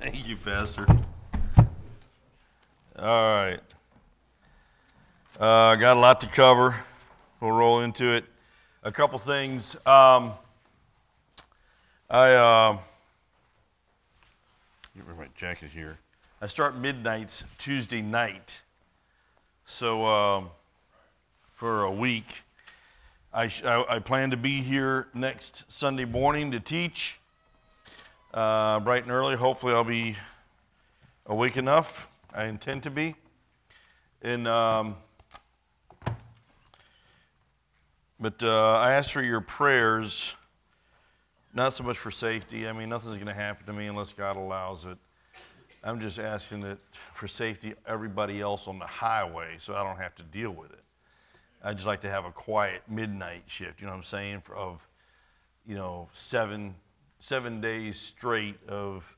Thank you, Pastor. All right. Uh, got a lot to cover. We'll roll into it. A couple things. Um, I uh, get rid of my jacket here. I start midnights Tuesday night, so um, for a week. I, I, I plan to be here next Sunday morning to teach uh, bright and early. Hopefully, I'll be awake enough. I intend to be. And um, but uh, I ask for your prayers, not so much for safety. I mean, nothing's going to happen to me unless God allows it. I'm just asking that for safety, everybody else on the highway, so I don't have to deal with it. I just like to have a quiet midnight shift. You know what I'm saying? Of you know seven seven days straight of,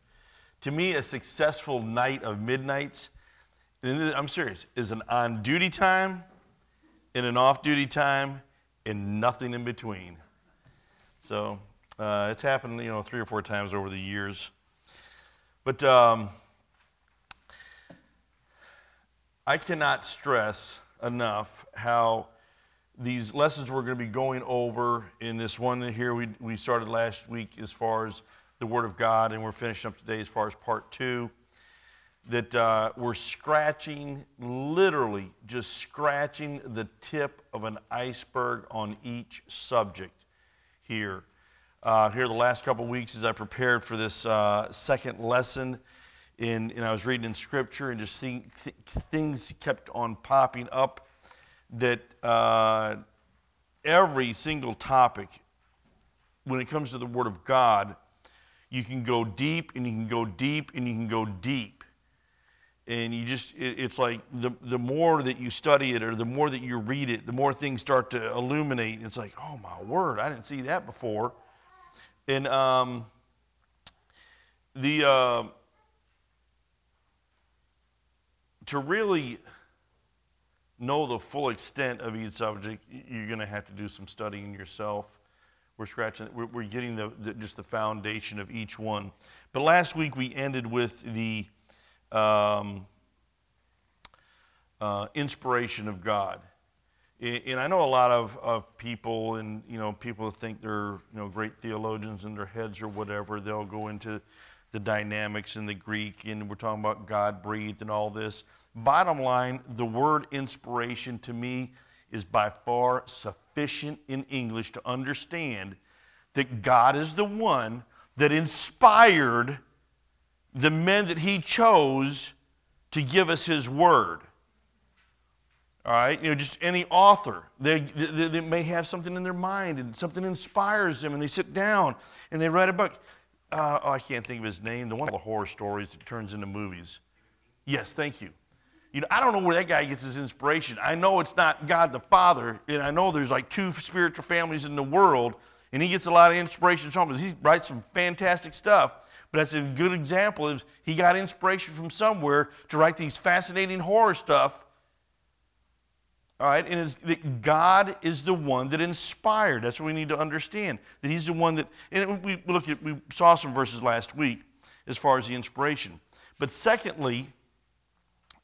to me, a successful night of midnights, and I'm serious, is an on duty time and an off duty time and nothing in between. So uh, it's happened, you know, three or four times over the years. But um, I cannot stress enough how these lessons we're going to be going over in this one here we, we started last week as far as the Word of God, and we're finishing up today as far as part two. That uh, we're scratching, literally just scratching the tip of an iceberg on each subject here. Uh, here, the last couple weeks, as I prepared for this uh, second lesson, in, and I was reading in Scripture, and just th- things kept on popping up that uh, every single topic, when it comes to the Word of God, you can go deep and you can go deep and you can go deep. And you just, it, it's like the, the more that you study it or the more that you read it, the more things start to illuminate. It's like, oh my word, I didn't see that before. And um, the, uh, to really know the full extent of each subject, you're going to have to do some studying yourself. We're scratching, we're, we're getting the, the, just the foundation of each one. But last week we ended with the um, uh, inspiration of God. And I know a lot of, of people, and you know, people think they're you know great theologians in their heads or whatever. They'll go into the dynamics in the Greek, and we're talking about God breathed and all this. Bottom line, the word inspiration to me is by far sufficient in English to understand that God is the one that inspired the men that He chose to give us His word. All right, you know, just any author, they, they, they, may have something in their mind and something inspires them, and they sit down and they write a book. Uh, oh, I can't think of his name. The one of the horror stories that turns into movies. Yes, thank you. You know, I don't know where that guy gets his inspiration. I know it's not God the Father, and I know there's like two spiritual families in the world, and he gets a lot of inspiration from because he writes some fantastic stuff. But that's a good example of he got inspiration from somewhere to write these fascinating horror stuff. All right, and it's, that God is the one that inspired. That's what we need to understand. That He's the one that, and we look at, we saw some verses last week as far as the inspiration. But secondly,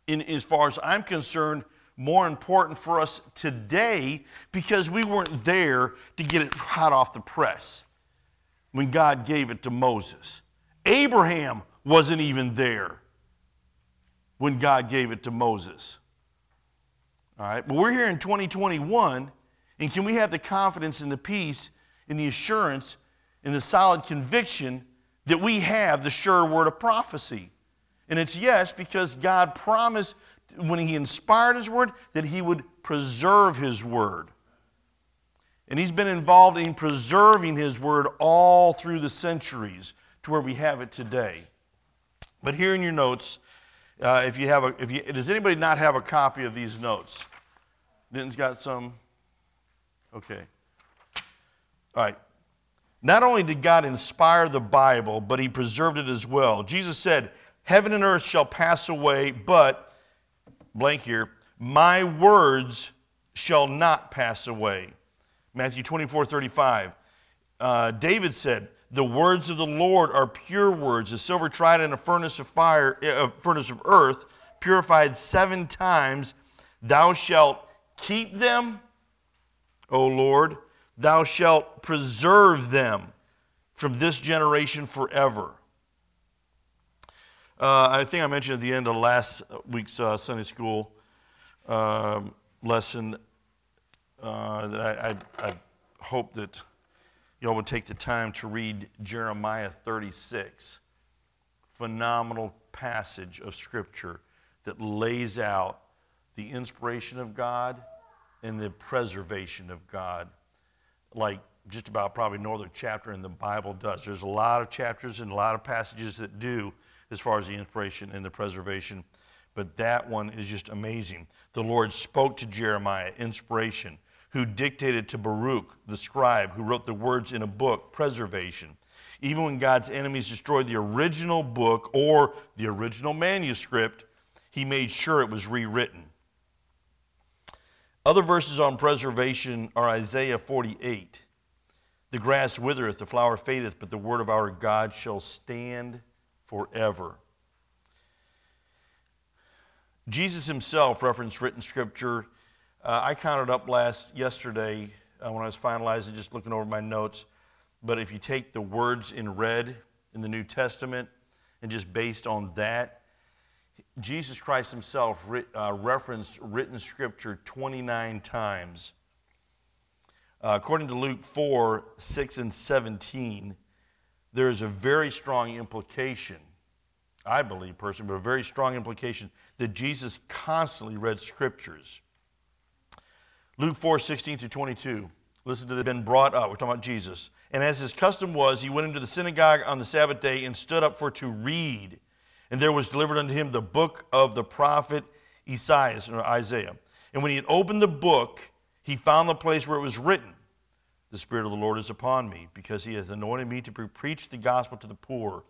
in, as far as I'm concerned, more important for us today because we weren't there to get it hot off the press when God gave it to Moses. Abraham wasn't even there when God gave it to Moses. All right, but we're here in 2021, and can we have the confidence and the peace and the assurance and the solid conviction that we have the sure word of prophecy? And it's yes because God promised when He inspired His word that He would preserve His word. And He's been involved in preserving His word all through the centuries to where we have it today. But here in your notes, uh, if you have a, if you, does anybody not have a copy of these notes? Denton's got some. Okay. All right. Not only did God inspire the Bible, but He preserved it as well. Jesus said, Heaven and earth shall pass away, but, blank here, my words shall not pass away. Matthew 24, 35. Uh, David said, the words of the Lord are pure words, a silver tried in a furnace of fire, a furnace of earth, purified seven times. Thou shalt keep them, O Lord. Thou shalt preserve them from this generation forever. Uh, I think I mentioned at the end of last week's uh, Sunday school uh, lesson uh, that I, I, I hope that y'all would take the time to read Jeremiah 36. Phenomenal passage of Scripture that lays out the inspiration of God and the preservation of God, like just about probably no other chapter in the Bible does. There's a lot of chapters and a lot of passages that do as far as the inspiration and the preservation, but that one is just amazing. The Lord spoke to Jeremiah, inspiration, who dictated to Baruch, the scribe, who wrote the words in a book, preservation. Even when God's enemies destroyed the original book or the original manuscript, he made sure it was rewritten. Other verses on preservation are Isaiah 48. The grass withereth, the flower fadeth, but the word of our God shall stand forever. Jesus himself referenced written scripture. Uh, I counted up last yesterday uh, when I was finalizing, just looking over my notes. But if you take the words in red in the New Testament and just based on that, Jesus Christ himself uh, referenced written scripture 29 times. Uh, according to Luke 4 6 and 17, there is a very strong implication, I believe personally, but a very strong implication that Jesus constantly read scriptures. Luke 4 16 through 22. Listen to the been brought up. We're talking about Jesus. And as his custom was, he went into the synagogue on the Sabbath day and stood up for to read. And there was delivered unto him the book of the prophet Isaiah, or Isaiah. And when he had opened the book, he found the place where it was written the Spirit of the Lord is upon me, because he has anointed me to preach the gospel to the poor.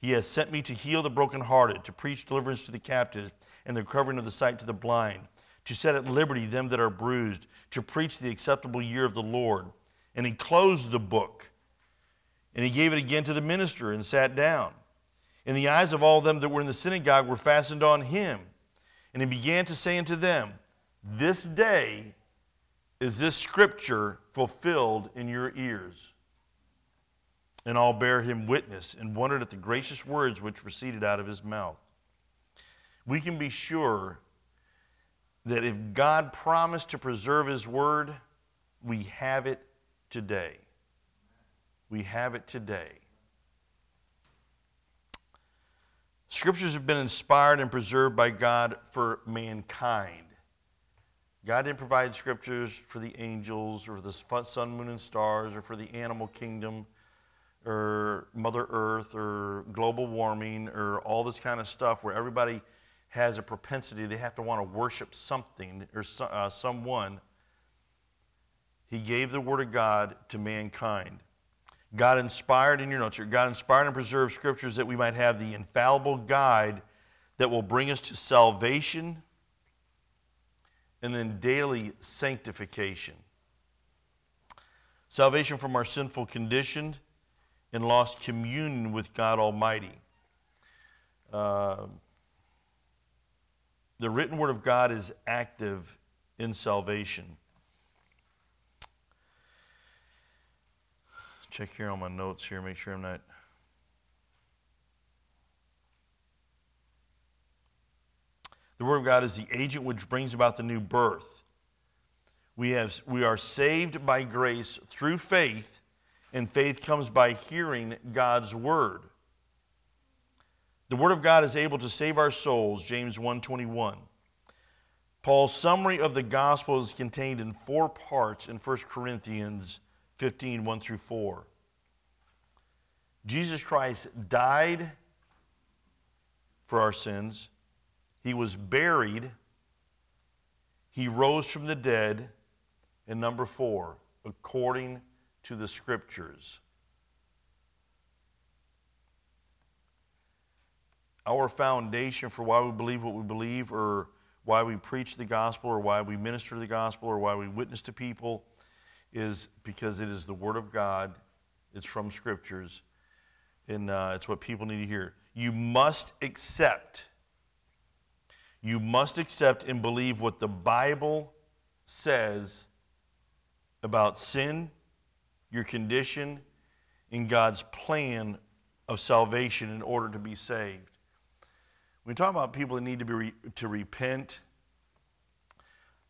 He has sent me to heal the brokenhearted, to preach deliverance to the captives, and the recovering of the sight to the blind, to set at liberty them that are bruised, to preach the acceptable year of the Lord. And he closed the book, and he gave it again to the minister, and sat down. And the eyes of all them that were in the synagogue were fastened on him. And he began to say unto them, This day is this scripture fulfilled in your ears? And all bear him witness and wondered at the gracious words which proceeded out of his mouth. We can be sure that if God promised to preserve his word, we have it today. We have it today. Scriptures have been inspired and preserved by God for mankind. God didn't provide scriptures for the angels or the sun, moon, and stars or for the animal kingdom or Mother Earth or global warming or all this kind of stuff where everybody has a propensity, they have to want to worship something or uh, someone. He gave the Word of God to mankind. God inspired, in your notes here, God inspired and preserved scriptures that we might have the infallible guide that will bring us to salvation and then daily sanctification. Salvation from our sinful condition and lost communion with God Almighty. Uh, the written word of God is active in salvation. Check here on my notes here, make sure I'm not The Word of God is the agent which brings about the new birth. We, have, we are saved by grace through faith, and faith comes by hearing God's Word. The Word of God is able to save our souls, James 1.21. Paul's summary of the gospel is contained in four parts in 1 Corinthians 15, 1 through 4. Jesus Christ died for our sins. He was buried. He rose from the dead. And number four, according to the scriptures. Our foundation for why we believe what we believe, or why we preach the gospel, or why we minister the gospel, or why we witness to people, is because it is the Word of God it's from scriptures, and uh, it's what people need to hear. You must accept. You must accept and believe what the Bible says about sin, your condition, and God's plan of salvation in order to be saved. We talk about people that need to be re- to repent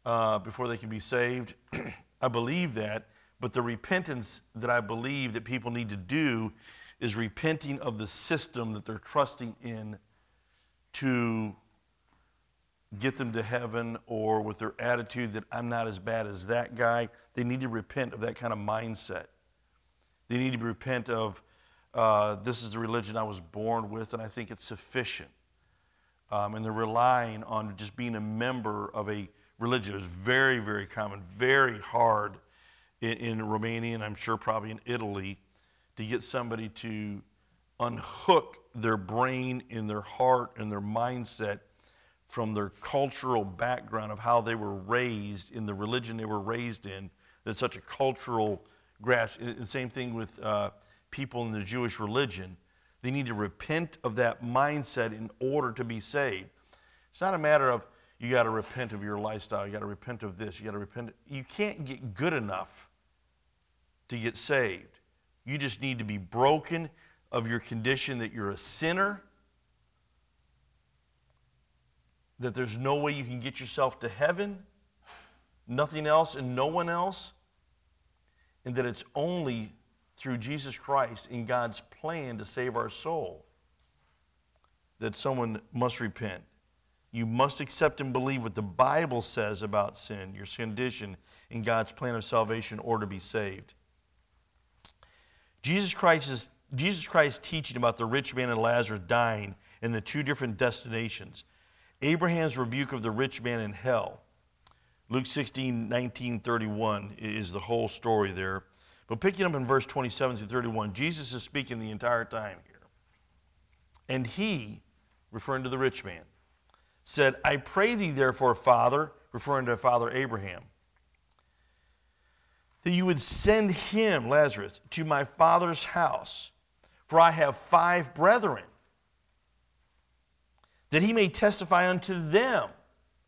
uh, before they can be saved, I believe that. But the repentance that I believe that people need to do is repenting of the system that they're trusting in to get them to heaven or with their attitude that I'm not as bad as that guy. They need to repent of that kind of mindset. They need to repent of uh, this is the religion I was born with and I think it's sufficient. Um, and they're relying on just being a member of a religion. It's very, very common, very hard in, in Romania and I'm sure probably in Italy to get somebody to unhook their brain and their heart and their mindset from their cultural background of how they were raised in the religion they were raised in. That's such a cultural grasp. And same thing with uh, people in the Jewish religion. They need to repent of that mindset in order to be saved. It's not a matter of you got to repent of your lifestyle, you got to repent of this, you got to repent. You can't get good enough to get saved. You just need to be broken of your condition that you're a sinner that there's no way you can get yourself to heaven, nothing else and no one else, and that it's only through Jesus Christ in God's plan to save our soul that someone must repent. You must accept and believe what the Bible says about sin, your condition, in God's plan of salvation, or to be saved. Jesus Christ's, Jesus Christ's teaching about the rich man and Lazarus dying in the two different destinations Abraham's rebuke of the rich man in hell. Luke 16, 19, 31 is the whole story there. But picking up in verse 27 through 31, Jesus is speaking the entire time here. And he, referring to the rich man, said, I pray thee, therefore, Father, referring to Father Abraham, that you would send him, Lazarus, to my father's house, for I have five brethren that he may testify unto them.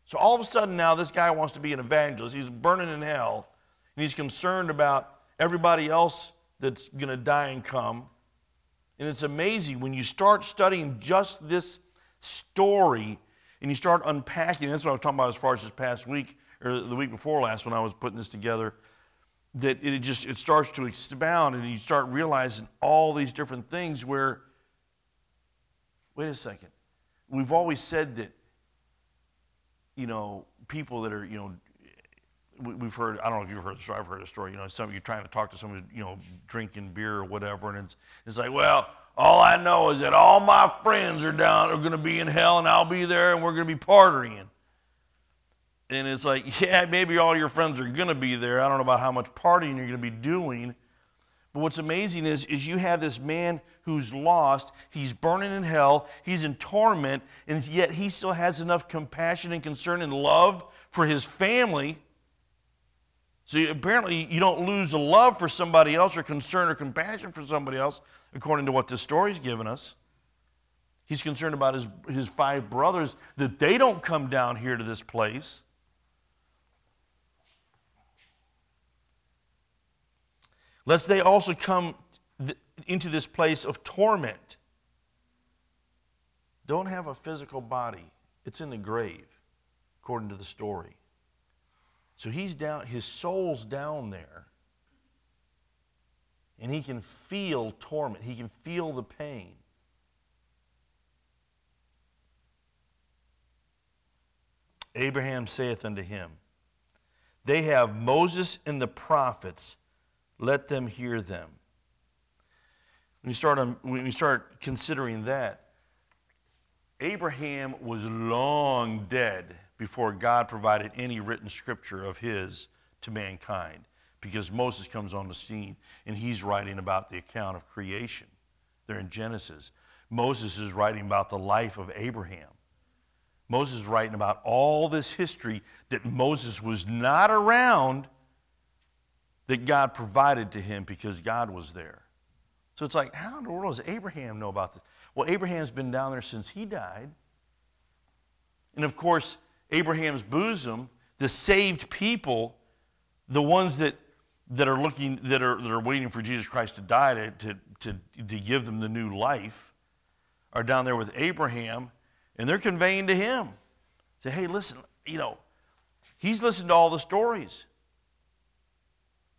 So all of a sudden now, this guy wants to be an evangelist. He's burning in hell, and he's concerned about everybody else that's going to die and come. And it's amazing when you start studying just this story and you start unpacking. That's what I was talking about as far as this past week or the week before last when I was putting this together. That it just it starts to expound and you start realizing all these different things where. Wait a second we've always said that, you know, people that are, you know, we've heard, I don't know if you've heard this, I've heard a story, you know, some, you're trying to talk to somebody, you know, drinking beer or whatever, and it's, it's like, well, all I know is that all my friends are down, are going to be in hell, and I'll be there, and we're going to be partying. And it's like, yeah, maybe all your friends are going to be there. I don't know about how much partying you're going to be doing. But what's amazing is, is you have this man who's lost, he's burning in hell, he's in torment, and yet he still has enough compassion and concern and love for his family. So apparently, you don't lose a love for somebody else or concern or compassion for somebody else, according to what this story's given us. He's concerned about his, his five brothers that they don't come down here to this place. Lest they also come into this place of torment. Don't have a physical body, it's in the grave, according to the story. So he's down, his soul's down there. And he can feel torment. He can feel the pain. Abraham saith unto him, They have Moses and the prophets let them hear them. When you start, on, when you start considering that, Abraham was long dead before God provided any written scripture of his to mankind because Moses comes on the scene and he's writing about the account of creation. They're in Genesis. Moses is writing about the life of Abraham. Moses is writing about all this history that Moses was not around that God provided to him because God was there. So it's like, how in the world does Abraham know about this? Well, Abraham's been down there since he died. And of course, Abraham's bosom, the saved people, the ones that, that are looking, that are, that are waiting for Jesus Christ to die to, to, to, to give them the new life, are down there with Abraham, and they're conveying to him. Say, hey, listen, you know, he's listened to all the stories.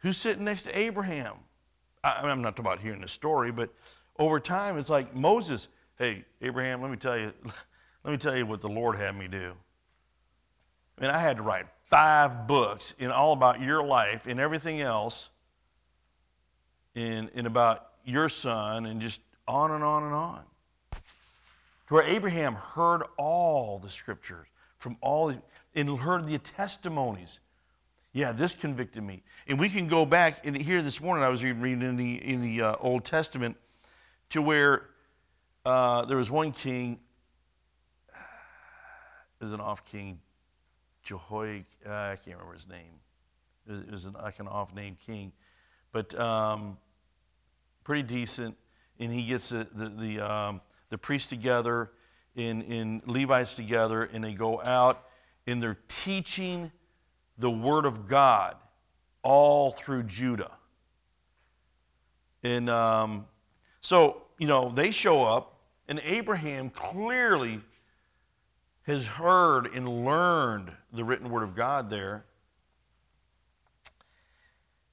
Who's sitting next to Abraham? I, am not talking about hearing the story, but over time, it's like Moses. Hey, Abraham, let me tell you, let me tell you what the Lord had me do. I mean, I had to write five books in all about your life and everything else, in, in about your son, and just on and on and on. To where Abraham heard all the scriptures from all the, and heard the testimonies yeah, this convicted me. And we can go back and here this morning I was reading in the in the uh, Old Testament to where uh, there was one king, is an off king, Jehoiak. Uh, I can't remember his name. It was, it was an, like an off named king, but um, pretty decent. And he gets the the the, um, the priests together, in in Levites together, and they go out and they're teaching the Word of God all through Judah. And um, so, you know, they show up, and Abraham clearly has heard and learned the written Word of God there.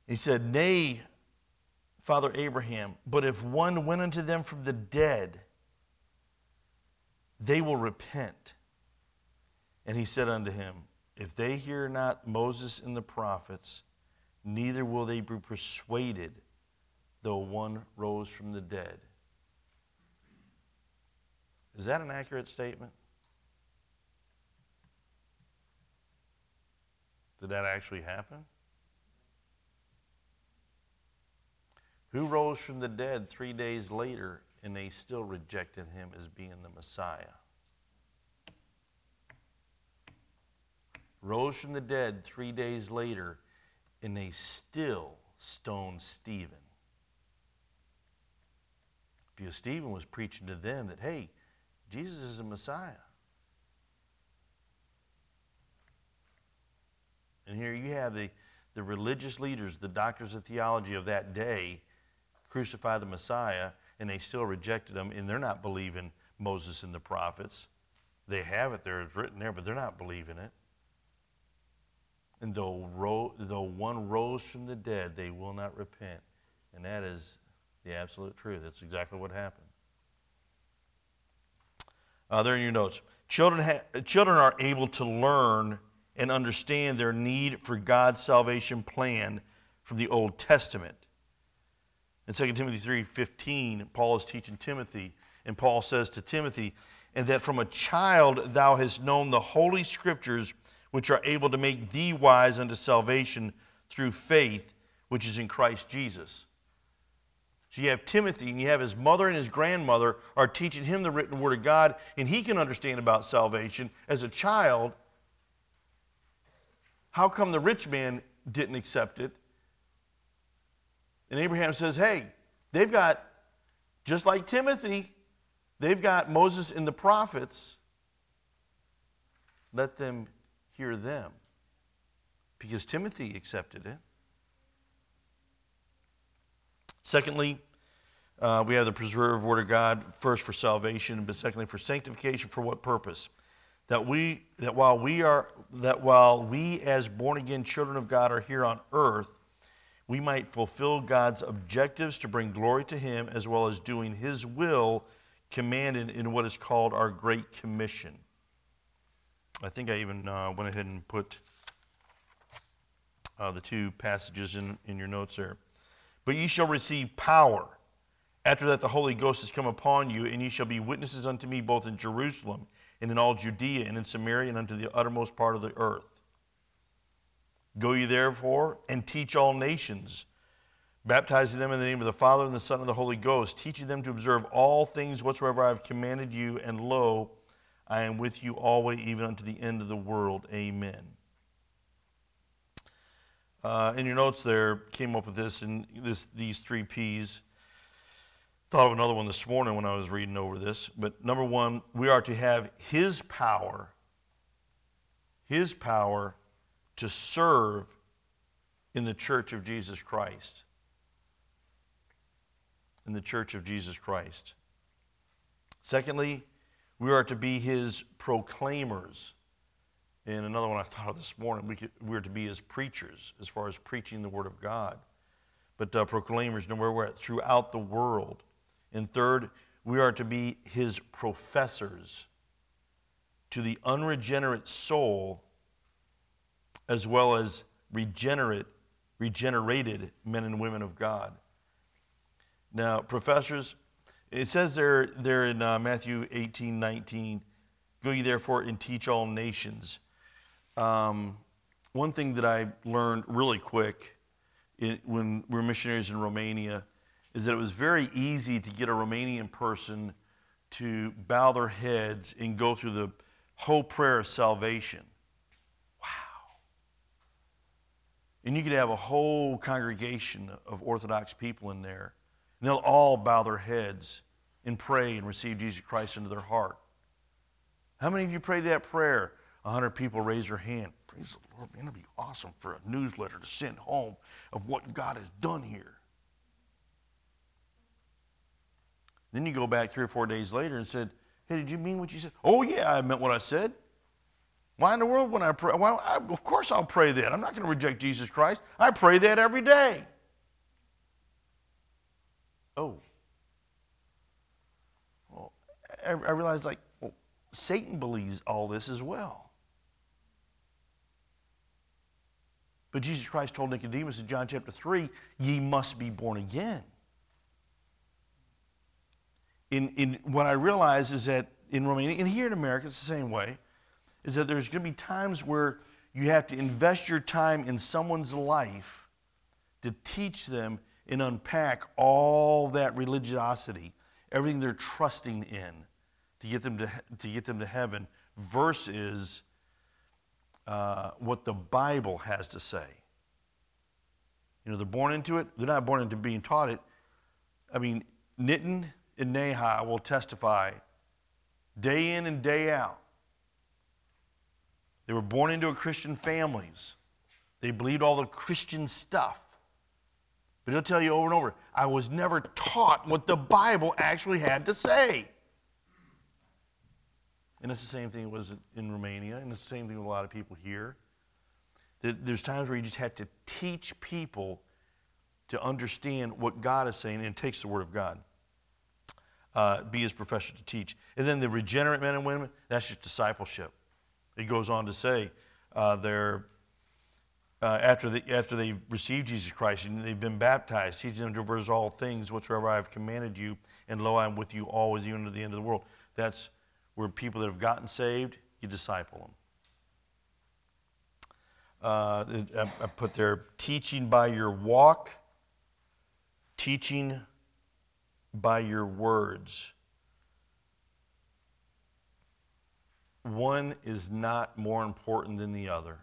He said, Nay, Father Abraham, but if one went unto them from the dead, they will repent. And he said unto him, if they hear not Moses and the prophets, neither will they be persuaded, though one rose from the dead. Is that an accurate statement? Did that actually happen? Who rose from the dead three days later and they still rejected him as being the Messiah? Rose from the dead three days later, and they still stoned Stephen. Because Stephen was preaching to them that, hey, Jesus is a Messiah. And here you have the, the religious leaders, the doctors of theology of that day, crucify the Messiah, and they still rejected him, and they're not believing Moses and the prophets. They have it there, it's written there, but they're not believing it. And though, ro- though one rose from the dead, they will not repent. And that is the absolute truth. That's exactly what happened. Uh, there in your notes. Children, ha- children are able to learn and understand their need for God's salvation plan from the Old Testament. In 2 Timothy 3:15, Paul is teaching Timothy, and Paul says to Timothy, "And that from a child thou hast known the holy scriptures which are able to make thee wise unto salvation through faith which is in Christ Jesus. So you have Timothy, and you have his mother and his grandmother are teaching him the written word of God, and he can understand about salvation as a child. How come the rich man didn't accept it? And Abraham says, Hey, they've got, just like Timothy, they've got Moses and the prophets. Let them hear them because Timothy accepted it. Secondly, uh, we have the preserved Word of God, first for salvation, but secondly for sanctification. For what purpose? That we that while we are that while we as born again children of God are here on earth, we might fulfill God's objectives to bring glory to Him, as well as doing His will commanded in what is called our Great Commission. I think I even uh, went ahead and put uh, the two passages in, in your notes there. But ye shall receive power. After that, the Holy Ghost has come upon you, and ye shall be witnesses unto me both in Jerusalem and in all Judea and in Samaria and unto the uttermost part of the earth. Go ye therefore and teach all nations, baptizing them in the name of the Father and the Son and the Holy Ghost, teaching them to observe all things whatsoever I have commanded you, and lo, I am with you always, even unto the end of the world. Amen. Uh, in your notes there, came up with this and this, these three P's. thought of another one this morning when I was reading over this. But number one, we are to have His power, His power to serve in the church of Jesus Christ. In the church of Jesus Christ. Secondly, we are to be His proclaimers. And another one I thought of this morning, we, could, we are to be His preachers as far as preaching the Word of God. But uh, proclaimers, no matter where, throughout the world. And third, we are to be his professors to the unregenerate soul as well as regenerate, regenerated men and women of God. Now, professors, it says there, there in uh, Matthew 18, 19, go ye therefore and teach all nations. Um, one thing that I learned really quick in, when we were missionaries in Romania is that it was very easy to get a Romanian person to bow their heads and go through the whole prayer of salvation. Wow. And you could have a whole congregation of Orthodox people in there, and they'll all bow their heads and pray and receive Jesus Christ into their heart. How many of you prayed that prayer? A hundred people raise their hand. Praise the Lord, man, it'd be awesome for a newsletter to send home of what God has done here. Then you go back three or four days later and said, Hey, did you mean what you said? Oh, yeah, I meant what I said. Why in the world would I pray? Well, I, of course I'll pray that. I'm not going to reject Jesus Christ. I pray that every day. Oh. Well, I, I realized, like, well, Satan believes all this as well. But Jesus Christ told Nicodemus in John chapter 3, ye must be born again in, in what I realize is that in Romania, and here in America, it's the same way, is that there's going to be times where you have to invest your time in someone's life to teach them and unpack all that religiosity, everything they're trusting in to get them to, to, get them to heaven, versus uh, what the Bible has to say. You know, they're born into it, they're not born into being taught it. I mean, Nitin and Nahi will testify day in and day out. They were born into a Christian families. They believed all the Christian stuff. But he'll tell you over and over, I was never taught what the Bible actually had to say. And it's the same thing it was in Romania, and it's the same thing with a lot of people here. There's times where you just have to teach people to understand what God is saying, and it takes the Word of God uh, be his professor to teach. And then the regenerate men and women, that's just discipleship. He goes on to say, uh, they're, uh, after, the, after they receive Jesus Christ and they've been baptized, teaching them to observe all things whatsoever I have commanded you, and lo, I am with you always, even to the end of the world. That's where people that have gotten saved, you disciple them. Uh, I put there teaching by your walk, teaching by your words. One is not more important than the other.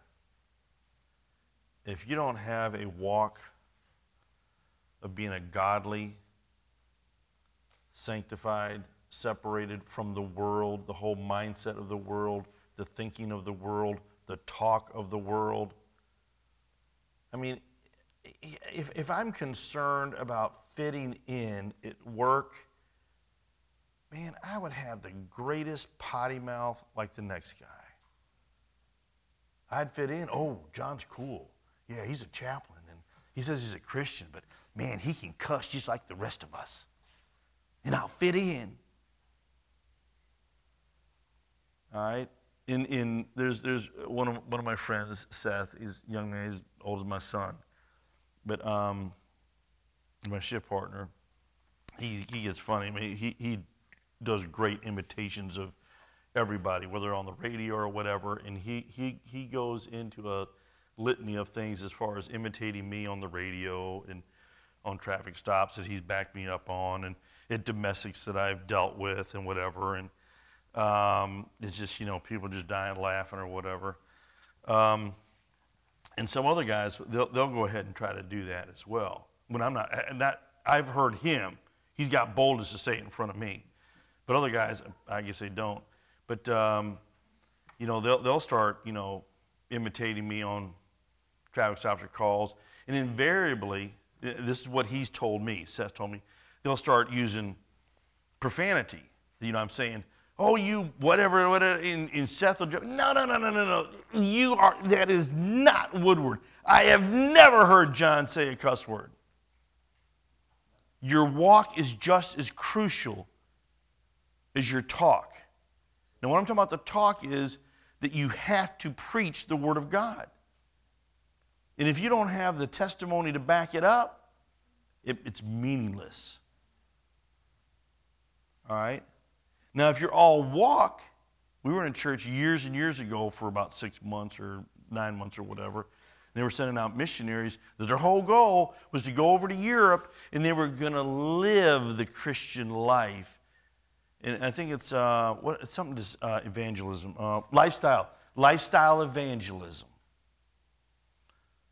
If you don't have a walk of being a godly, sanctified, separated from the world, the whole mindset of the world, the thinking of the world, the talk of the world. I mean, if, if I'm concerned about fitting in at work, man, I would have the greatest potty mouth like the next guy. I'd fit in. Oh, John's cool. Yeah, he's a chaplain, and he says he's a Christian, but man, he can cuss just like the rest of us. And I'll fit in. All right? In, in, there's, there's one, of, one of my friends, Seth, he's young man, he's old as my son. But um, my ship partner, he, he gets funny. I mean, he, he does great imitations of everybody, whether on the radio or whatever. And he, he, he goes into a litany of things as far as imitating me on the radio and on traffic stops that he's backed me up on and at domestics that I've dealt with and whatever. And um, it's just, you know, people just dying laughing or whatever. Um, and some other guys, they'll, they'll go ahead and try to do that as well when I'm not, and that I've heard him. He's got boldness to say it in front of me. But other guys, I guess they don't. But, um, you know, they'll, they'll start, you know, imitating me on traffic or calls. And invariably, this is what he's told me, Seth told me, they'll start using profanity. You know, I'm saying, oh, you whatever, whatever, in, in Seth will joke. No, no, no, no, no, no. You are, that is not Woodward. I have never heard John say a cuss word. Your walk is just as crucial as your talk. Now, what I'm talking about the talk is that you have to preach the Word of God. And if you don't have the testimony to back it up, it, it's meaningless. All right? Now, if you're all walk, we were in a church years and years ago for about six months or nine months or whatever. They were sending out missionaries that their whole goal was to go over to Europe and they were going to live the Christian life. And I think it's, uh, what, it's something to uh, evangelism, uh, lifestyle, lifestyle evangelism.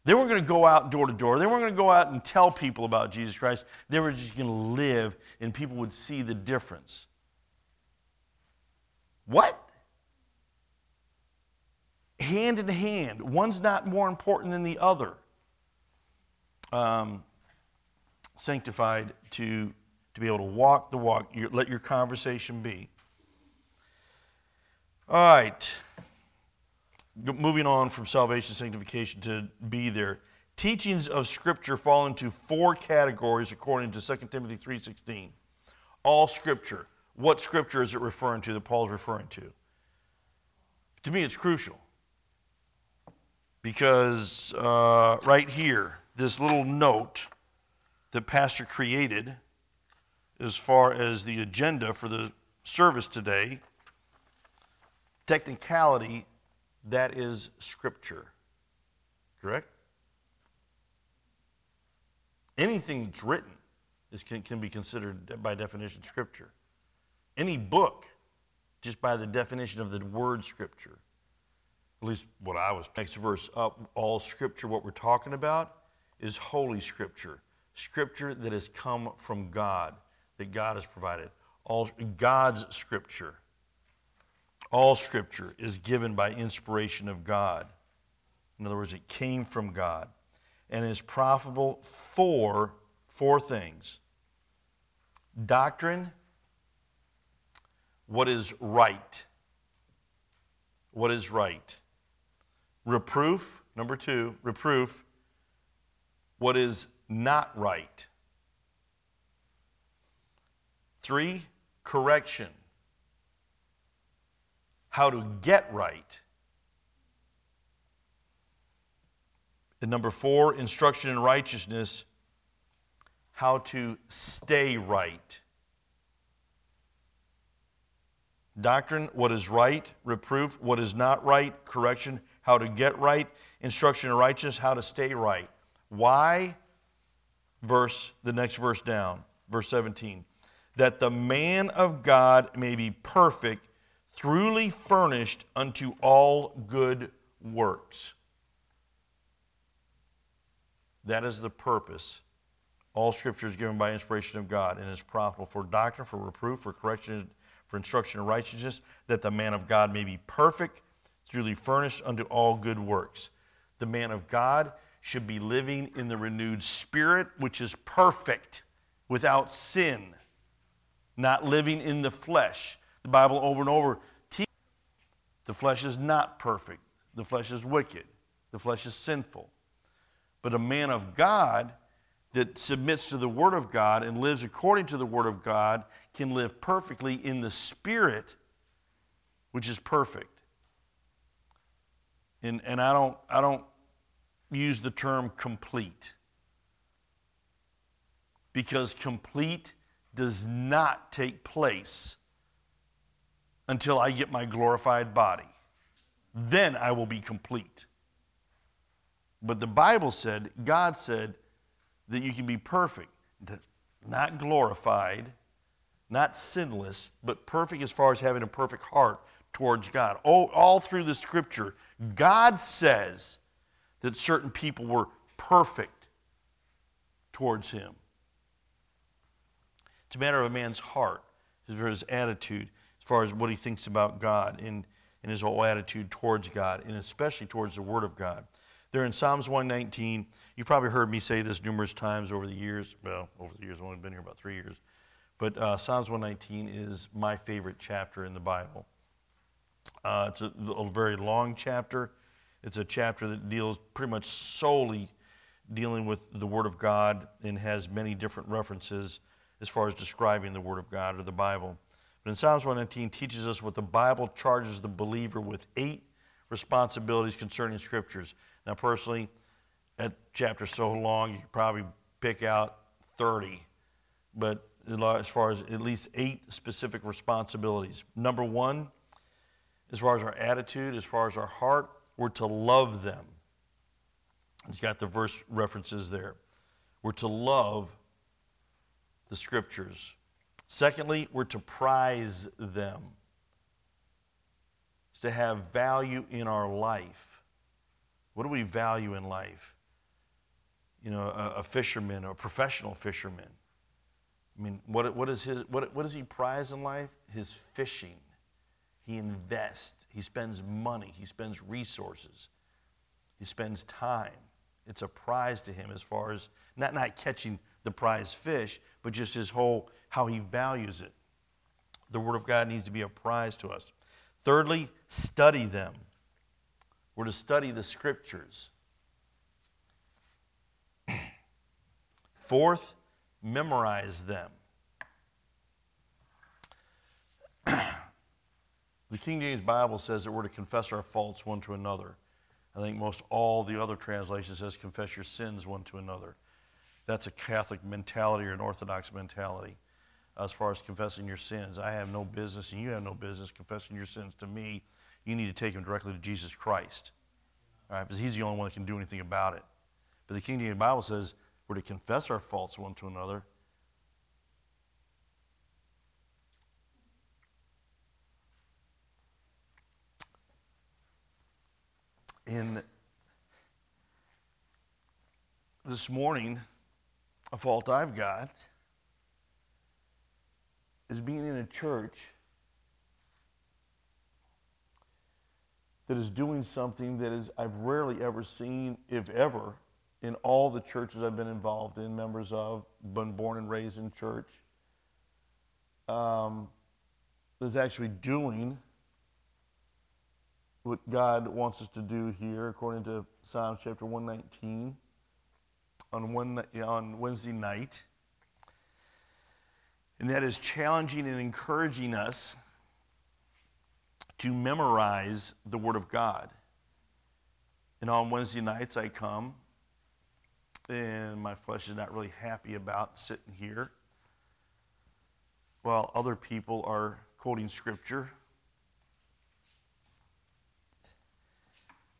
They weren't going to go out door to door. They weren't going to go out and tell people about Jesus Christ. They were just going to live, and people would see the difference. What? Hand in hand. One's not more important than the other. Um, sanctified to, to be able to walk the walk. Your, let your conversation be. All right moving on from salvation, sanctification to be there. Teachings of Scripture fall into four categories according to 2 Timothy 3.16. All Scripture. What Scripture is it referring to that Paul's referring to? To me, it's crucial. Because uh, right here, this little note that Pastor created as far as the agenda for the service today, technicality that is Scripture. Correct? Anything that's written is, can, can be considered, by definition, Scripture. Any book, just by the definition of the word Scripture, at least what I was. Next verse up, all Scripture, what we're talking about, is Holy Scripture. Scripture that has come from God, that God has provided. All God's Scripture. All scripture is given by inspiration of God. In other words, it came from God and is profitable for four things doctrine, what is right. What is right? Reproof, number two, reproof, what is not right. Three, correction how to get right. And number four, instruction in righteousness, how to stay right. Doctrine, what is right, reproof, what is not right, correction, how to get right, instruction in righteousness, how to stay right. Why? Verse, the next verse down, verse 17. That the man of God may be perfect, truly furnished unto all good works. That is the purpose. All scripture is given by inspiration of God and is profitable for doctrine, for reproof, for correction, for instruction in righteousness, that the man of God may be perfect, truly furnished unto all good works. The man of God should be living in the renewed spirit, which is perfect, without sin, not living in the flesh. The Bible over and over the flesh is not perfect. The flesh is wicked. The flesh is sinful. But a man of God that submits to the Word of God and lives according to the Word of God can live perfectly in the Spirit, which is perfect. And, and I, don't, I don't use the term complete because complete does not take place until I get my glorified body. Then I will be complete. But the Bible said, God said, that you can be perfect, not glorified, not sinless, but perfect as far as having a perfect heart towards God. All, all through the scripture, God says that certain people were perfect towards Him. It's a matter of a man's heart, his attitude, far as what he thinks about God and, and his whole attitude towards God, and especially towards the Word of God. There in Psalms 119, you've probably heard me say this numerous times over the years. Well, over the years, I've only been here about three years. But uh, Psalms 119 is my favorite chapter in the Bible. Uh, it's a, a, very long chapter. It's a chapter that deals pretty much solely dealing with the Word of God and has many different references as far as describing the Word of God or the Bible. But in Psalms 119 teaches us what the Bible charges the believer with eight responsibilities concerning Scriptures. Now, personally, that chapter's so long, you could probably pick out 30. But as far as at least eight specific responsibilities. Number one, as far as our attitude, as far as our heart, we're to love them. He's got the verse references there. We're to love the scriptures. Secondly, we're to prize them. It's to have value in our life. What do we value in life? You know, a, a fisherman, a professional fisherman. I mean, what, what, is his, what, what does he prize in life? His fishing. He invests, he spends money, he spends resources, he spends time. It's a prize to him as far as not, not catching the prize fish, but just his whole, how he values it. The Word of God needs to be a prize to us. Thirdly, study them. We're to study the Scriptures. Fourth, memorize them. the King James Bible says that we're to confess our faults one to another. I think most all the other translations says confess your sins one to another. That's a Catholic mentality or an Orthodox mentality as far as confessing your sins. I have no business and you have no business confessing your sins to me. You need to take them directly to Jesus Christ. All right, because he's the only one that can do anything about it. But the King James Bible says we're to confess our faults one to another. In this morning, a fault I've got is being in a church that is doing something that is I've rarely ever seen, if ever, in all the churches I've been involved in, members of, been born and raised in church, um, is actually doing what God wants us to do here, according to Psalm chapter 119, on, one, on Wednesday night. And that is challenging and encouraging us to memorize the Word of God. And on Wednesday nights, I come and my flesh is not really happy about sitting here while other people are quoting scripture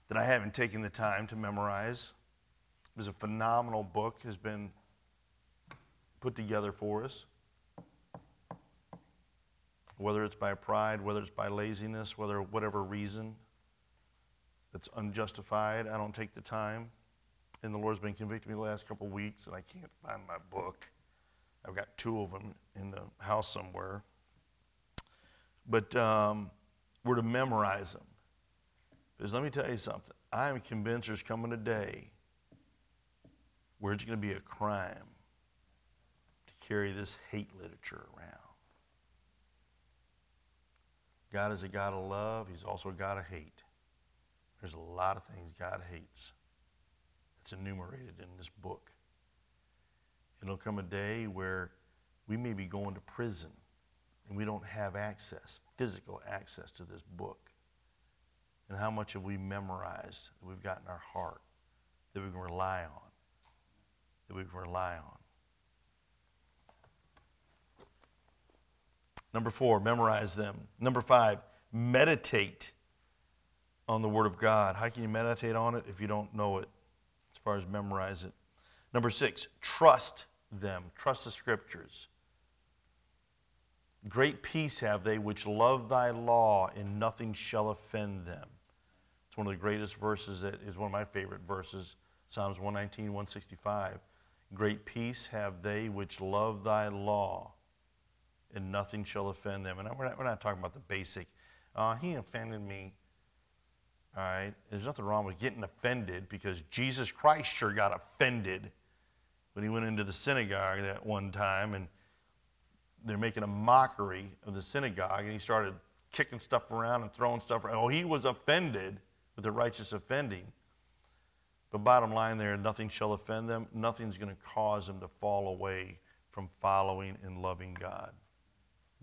that I haven't taken the time to memorize. It was a phenomenal book, has been put together for us. Whether it's by pride, whether it's by laziness, whether whatever reason that's unjustified, I don't take the time and the Lord's been convicting me the last couple of weeks, and I can't find my book. I've got two of them in the house somewhere. But um, we're to memorize them. Because let me tell you something. I am convinced there's coming a day where it's going to be a crime to carry this hate literature around. God is a God of love. He's also a God of hate. There's a lot of things God hates It's enumerated in this book. It'll come a day where we may be going to prison and we don't have access, physical access to this book. And how much have we memorized that we've got in our heart that we can rely on? That we can rely on. Number four, memorize them. Number five, meditate on the Word of God. How can you meditate on it if you don't know it? as far as memorize it. Number six, trust them. Trust the scriptures. Great peace have they which love thy law, and nothing shall offend them. It's one of the greatest verses that is one of my favorite verses, Psalms 119, 165. Great peace have they which love thy law, and nothing shall offend them. And we're not, we're not talking about the basic, uh, he offended me. All right? There's nothing wrong with getting offended because Jesus Christ sure got offended when he went into the synagogue that one time and they're making a mockery of the synagogue and he started kicking stuff around and throwing stuff around. Oh, he was offended with the righteous offending. But bottom line there, nothing shall offend them. Nothing's going to cause them to fall away from following and loving God.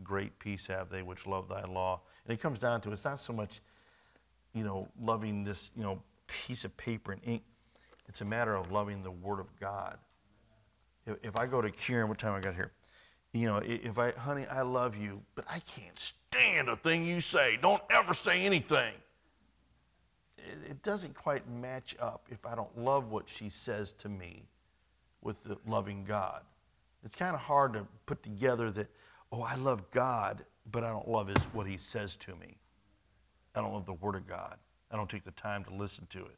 Great peace have they which love thy law. And it comes down to it's not so much, you know, loving this, you know, piece of paper and ink. It's a matter of loving the Word of God. If, if I go to Kieran, what time I got here? You know, if I, honey, I love you, but I can't stand a thing you say. Don't ever say anything it doesn't quite match up if I don't love what she says to me with the loving God. It's kind of hard to put together that, oh, I love God, but I don't love his, what he says to me. I don't love the Word of God. I don't take the time to listen to it.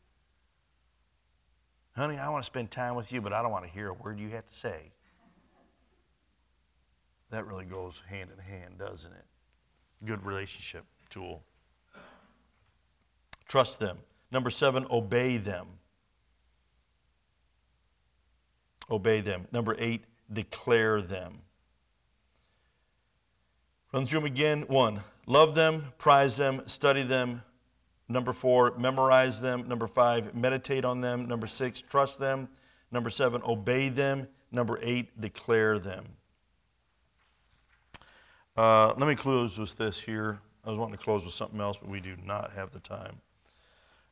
Honey, I want to spend time with you, but I don't want to hear a word you have to say. That really goes hand in hand, doesn't it? Good relationship tool. Trust them. Number seven, obey them. Obey them. Number eight, declare them. Run through them again. One, love them, prize them, study them. Number four, memorize them. Number five, meditate on them. Number six, trust them. Number seven, obey them. Number eight, declare them. Uh, let me close with this here. I was wanting to close with something else, but we do not have the time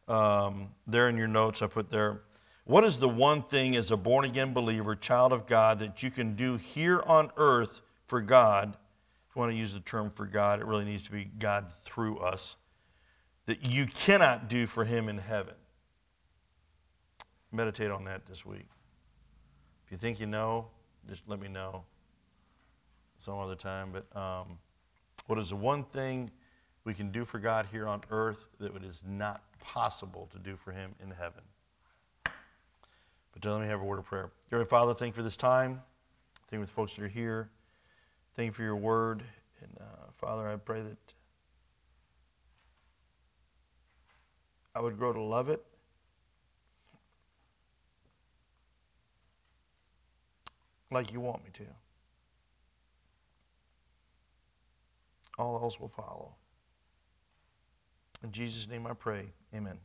um, there in your notes, I put there. What is the one thing as a born again believer, child of God, that you can do here on earth for God? You want to use the term for God, it really needs to be God through us, that you cannot do for Him in heaven. Meditate on that this week. If you think you know, just let me know some other time. But um, what is the one thing we can do for God here on earth that it is not possible to do for him in heaven. But let me have a word of prayer. Dear Father, thank you for this time. Thank you for the folks that are here. Thank you for your word. And uh, Father, I pray that I would grow to love it. Like you want me to. All else will follow. In Jesus' name I pray. Amen.